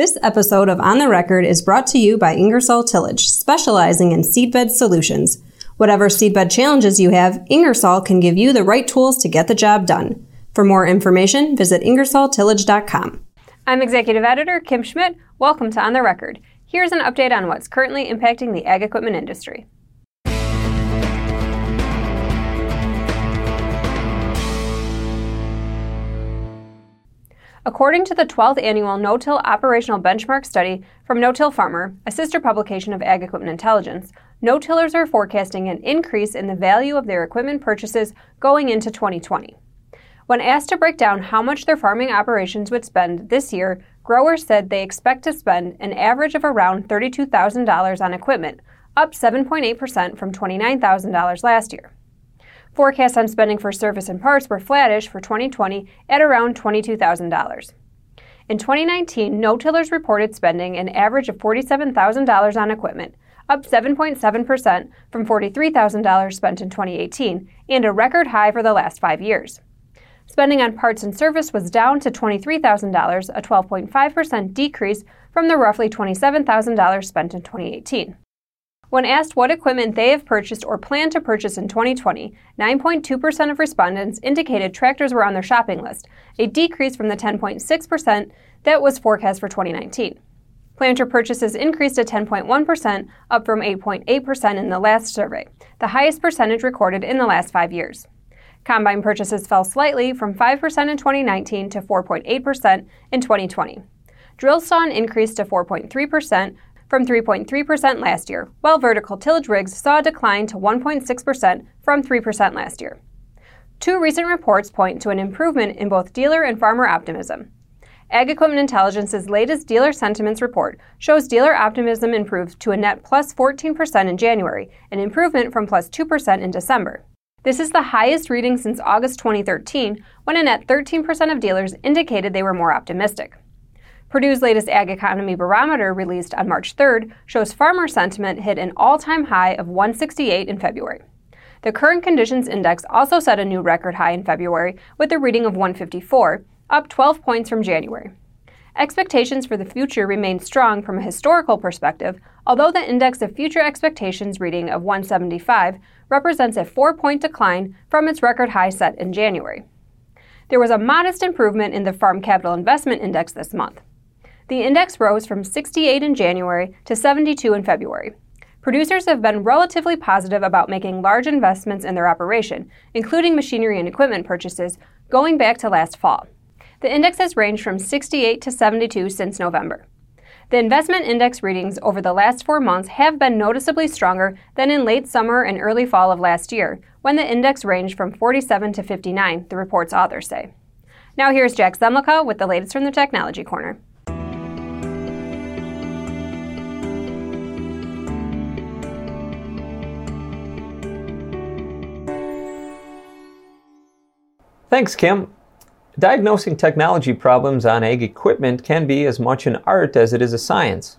This episode of On the Record is brought to you by Ingersoll Tillage, specializing in seedbed solutions. Whatever seedbed challenges you have, Ingersoll can give you the right tools to get the job done. For more information, visit ingersolltillage.com. I'm Executive Editor Kim Schmidt. Welcome to On the Record. Here's an update on what's currently impacting the ag equipment industry. According to the 12th annual No-Till Operational Benchmark Study from No-Till Farmer, a sister publication of Ag Equipment Intelligence, no-tillers are forecasting an increase in the value of their equipment purchases going into 2020. When asked to break down how much their farming operations would spend this year, growers said they expect to spend an average of around $32,000 on equipment, up 7.8% from $29,000 last year. Forecasts on spending for service and parts were flattish for 2020 at around $22,000. In 2019, no tillers reported spending an average of $47,000 on equipment, up 7.7% from $43,000 spent in 2018, and a record high for the last five years. Spending on parts and service was down to $23,000, a 12.5% decrease from the roughly $27,000 spent in 2018. When asked what equipment they have purchased or plan to purchase in 2020, 9.2% of respondents indicated tractors were on their shopping list, a decrease from the 10.6% that was forecast for 2019. Planter purchases increased to 10.1%, up from 8.8% in the last survey, the highest percentage recorded in the last five years. Combine purchases fell slightly from 5% in 2019 to 4.8% in 2020. Drills saw an increase to 4.3%, from 3.3% last year, while vertical tillage rigs saw a decline to 1.6% from 3% last year. Two recent reports point to an improvement in both dealer and farmer optimism. Ag Equipment Intelligence's latest dealer sentiments report shows dealer optimism improved to a net plus 14% in January, an improvement from plus 2% in December. This is the highest reading since August 2013, when a net 13% of dealers indicated they were more optimistic. Purdue's latest Ag Economy Barometer, released on March 3rd, shows farmer sentiment hit an all time high of 168 in February. The Current Conditions Index also set a new record high in February with a reading of 154, up 12 points from January. Expectations for the future remain strong from a historical perspective, although the index of future expectations reading of 175 represents a four point decline from its record high set in January. There was a modest improvement in the Farm Capital Investment Index this month. The index rose from 68 in January to 72 in February. Producers have been relatively positive about making large investments in their operation, including machinery and equipment purchases, going back to last fall. The index has ranged from 68 to 72 since November. The investment index readings over the last four months have been noticeably stronger than in late summer and early fall of last year, when the index ranged from 47 to 59, the report's authors say. Now here's Jack Zemlicka with the latest from the Technology Corner. Thanks, Kim. Diagnosing technology problems on ag equipment can be as much an art as it is a science.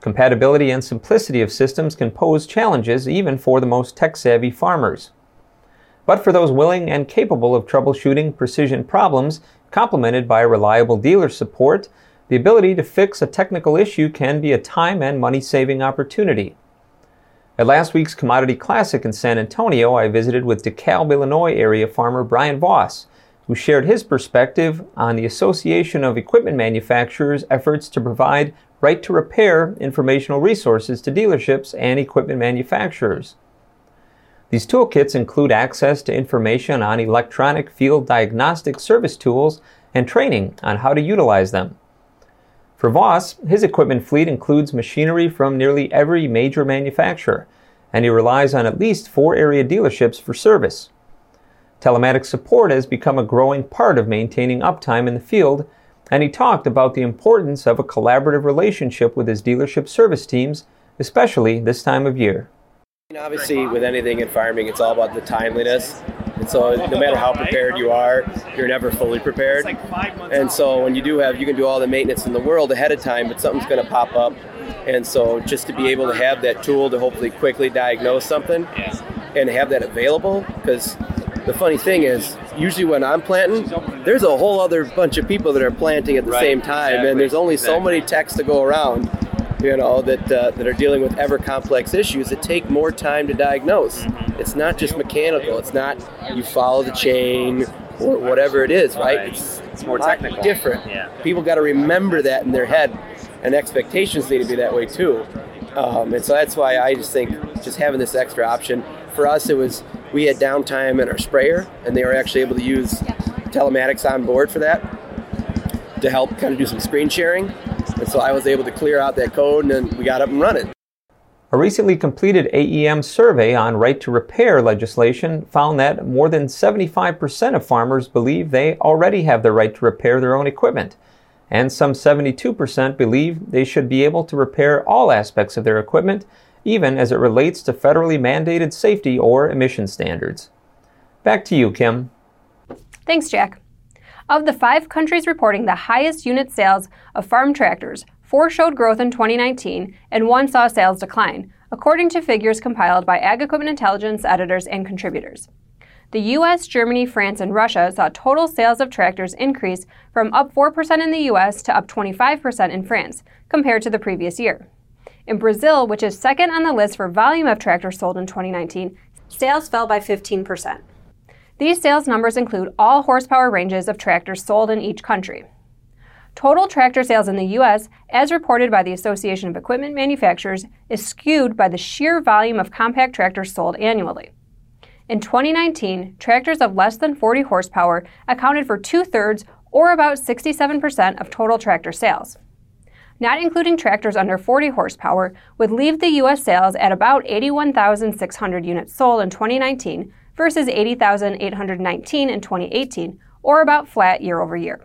Compatibility and simplicity of systems can pose challenges even for the most tech savvy farmers. But for those willing and capable of troubleshooting precision problems, complemented by reliable dealer support, the ability to fix a technical issue can be a time and money saving opportunity. At last week's Commodity Classic in San Antonio, I visited with DeKalb, Illinois area farmer Brian Voss, who shared his perspective on the Association of Equipment Manufacturers' efforts to provide right to repair informational resources to dealerships and equipment manufacturers. These toolkits include access to information on electronic field diagnostic service tools and training on how to utilize them. For Voss, his equipment fleet includes machinery from nearly every major manufacturer, and he relies on at least four area dealerships for service. Telematics support has become a growing part of maintaining uptime in the field, and he talked about the importance of a collaborative relationship with his dealership service teams, especially this time of year. Obviously, with anything in farming, it's all about the timeliness. And so, no matter how prepared you are, you're never fully prepared. And so, when you do have, you can do all the maintenance in the world ahead of time, but something's going to pop up. And so, just to be able to have that tool to hopefully quickly diagnose something and have that available, because the funny thing is, usually when I'm planting, there's a whole other bunch of people that are planting at the Right, same time, exactly, and there's only so many techs to go around. You know that uh, that are dealing with ever complex issues that take more time to diagnose. Mm-hmm. It's not just mechanical. It's not you follow the chain or whatever it is, right? Right. It's, It's more technical. different. Yeah. People got to remember that in their head, and expectations need to be that way too. Um, and so that's why I just think just having this extra option for us, it was we had downtime in our sprayer, and they were actually able to use telematics on board for that to help kind of do some screen sharing. And so I was able to clear out that code, and then we got up and running. A recently completed AEM survey on right to repair legislation found that more than 75% of farmers believe they already have the right to repair their own equipment, and some 72% believe they should be able to repair all aspects of their equipment, even as it relates to federally mandated safety or emission standards. Back to you, Kim. Thanks, Jack. Of the five countries reporting the highest unit sales of farm tractors, four showed growth in 2019 and one saw sales decline, according to figures compiled by Ag Equipment Intelligence editors and contributors. The US, Germany, France, and Russia saw total sales of tractors increase from up 4% in the US to up 25% in France, compared to the previous year. In Brazil, which is second on the list for volume of tractors sold in 2019, Sales fell by 15%. These sales numbers include all horsepower ranges of tractors sold in each country. Total tractor sales in the U.S., as reported by the Association of Equipment Manufacturers, is skewed by the sheer volume of compact tractors sold annually. In 2019, tractors of less than 40 horsepower accounted for two thirds, or about 67% of total tractor sales. Not including tractors under 40 horsepower, would leave the U.S. sales at about 81,600 units sold in 2019 versus 80,819 in 2018, or about flat year over year.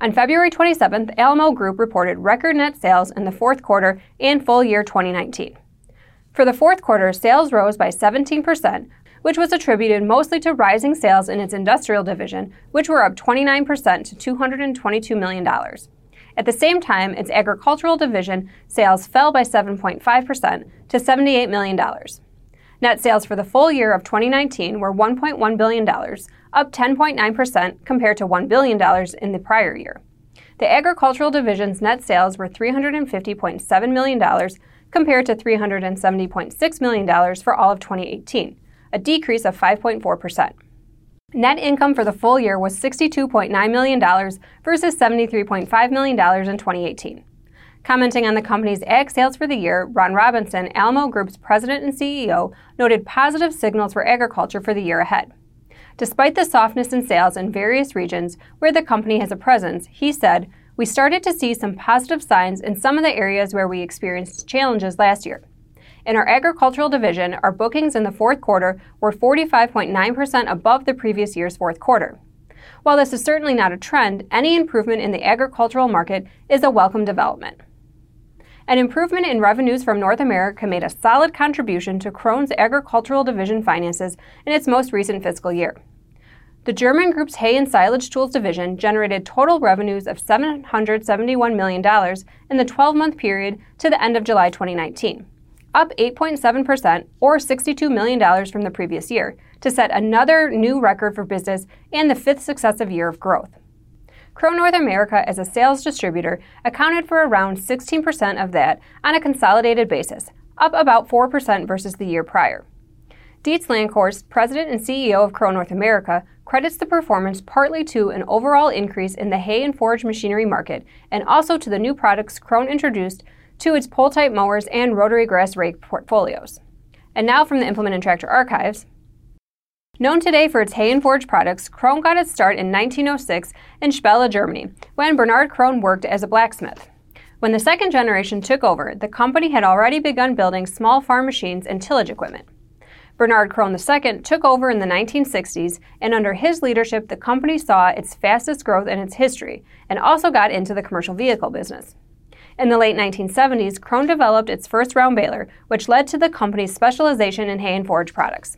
On February 27th, Alamo Group reported record net sales in the fourth quarter and full year 2019. For the fourth quarter, sales rose by 17%, which was attributed mostly to rising sales in its industrial division, which were up 29% to $222 million. At the same time, its agricultural division sales fell by 7.5% to $78 million. Net sales for the full year of 2019 were $1.1 billion, up 10.9% compared to $1 billion in the prior year. The agricultural division's net sales were $350.7 million compared to $370.6 million for all of 2018, a decrease of 5.4%. Net income for the full year was $62.9 million versus $73.5 million in 2018. Commenting on the company's ag sales for the year, Ron Robinson, Alamo Group's president and CEO, noted positive signals for agriculture for the year ahead. Despite the softness in sales in various regions where the company has a presence, he said, We started to see some positive signs in some of the areas where we experienced challenges last year. In our agricultural division, our bookings in the fourth quarter were 45.9% above the previous year's fourth quarter. While this is certainly not a trend, any improvement in the agricultural market is a welcome development. An improvement in revenues from North America made a solid contribution to Krone's agricultural division finances in its most recent fiscal year. The German group's hay and silage tools division generated total revenues of $771 million in the 12 month period to the end of July 2019, up 8.7% or $62 million from the previous year, to set another new record for business and the fifth successive year of growth. Krone North America, as a sales distributor, accounted for around 16% of that on a consolidated basis, up about 4% versus the year prior. Dietz Landhorst, president and CEO of Krone North America, credits the performance partly to an overall increase in the hay and forage machinery market and also to the new products Krone introduced to its pole type mowers and rotary grass rake portfolios. And now from the Implement and Tractor Archives. Known today for its hay and forage products, Krone got its start in 1906 in Spelle, Germany, when Bernard Krone worked as a blacksmith. When the second generation took over, the company had already begun building small farm machines and tillage equipment. Bernard Krone II took over in the 1960s, and under his leadership, the company saw its fastest growth in its history and also got into the commercial vehicle business. In the late 1970s, Krone developed its first round baler, which led to the company's specialization in hay and forage products.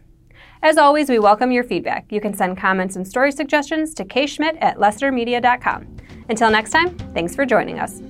As always, we welcome your feedback. You can send comments and story suggestions to kschmidt at lestermedia.com. Until next time, thanks for joining us.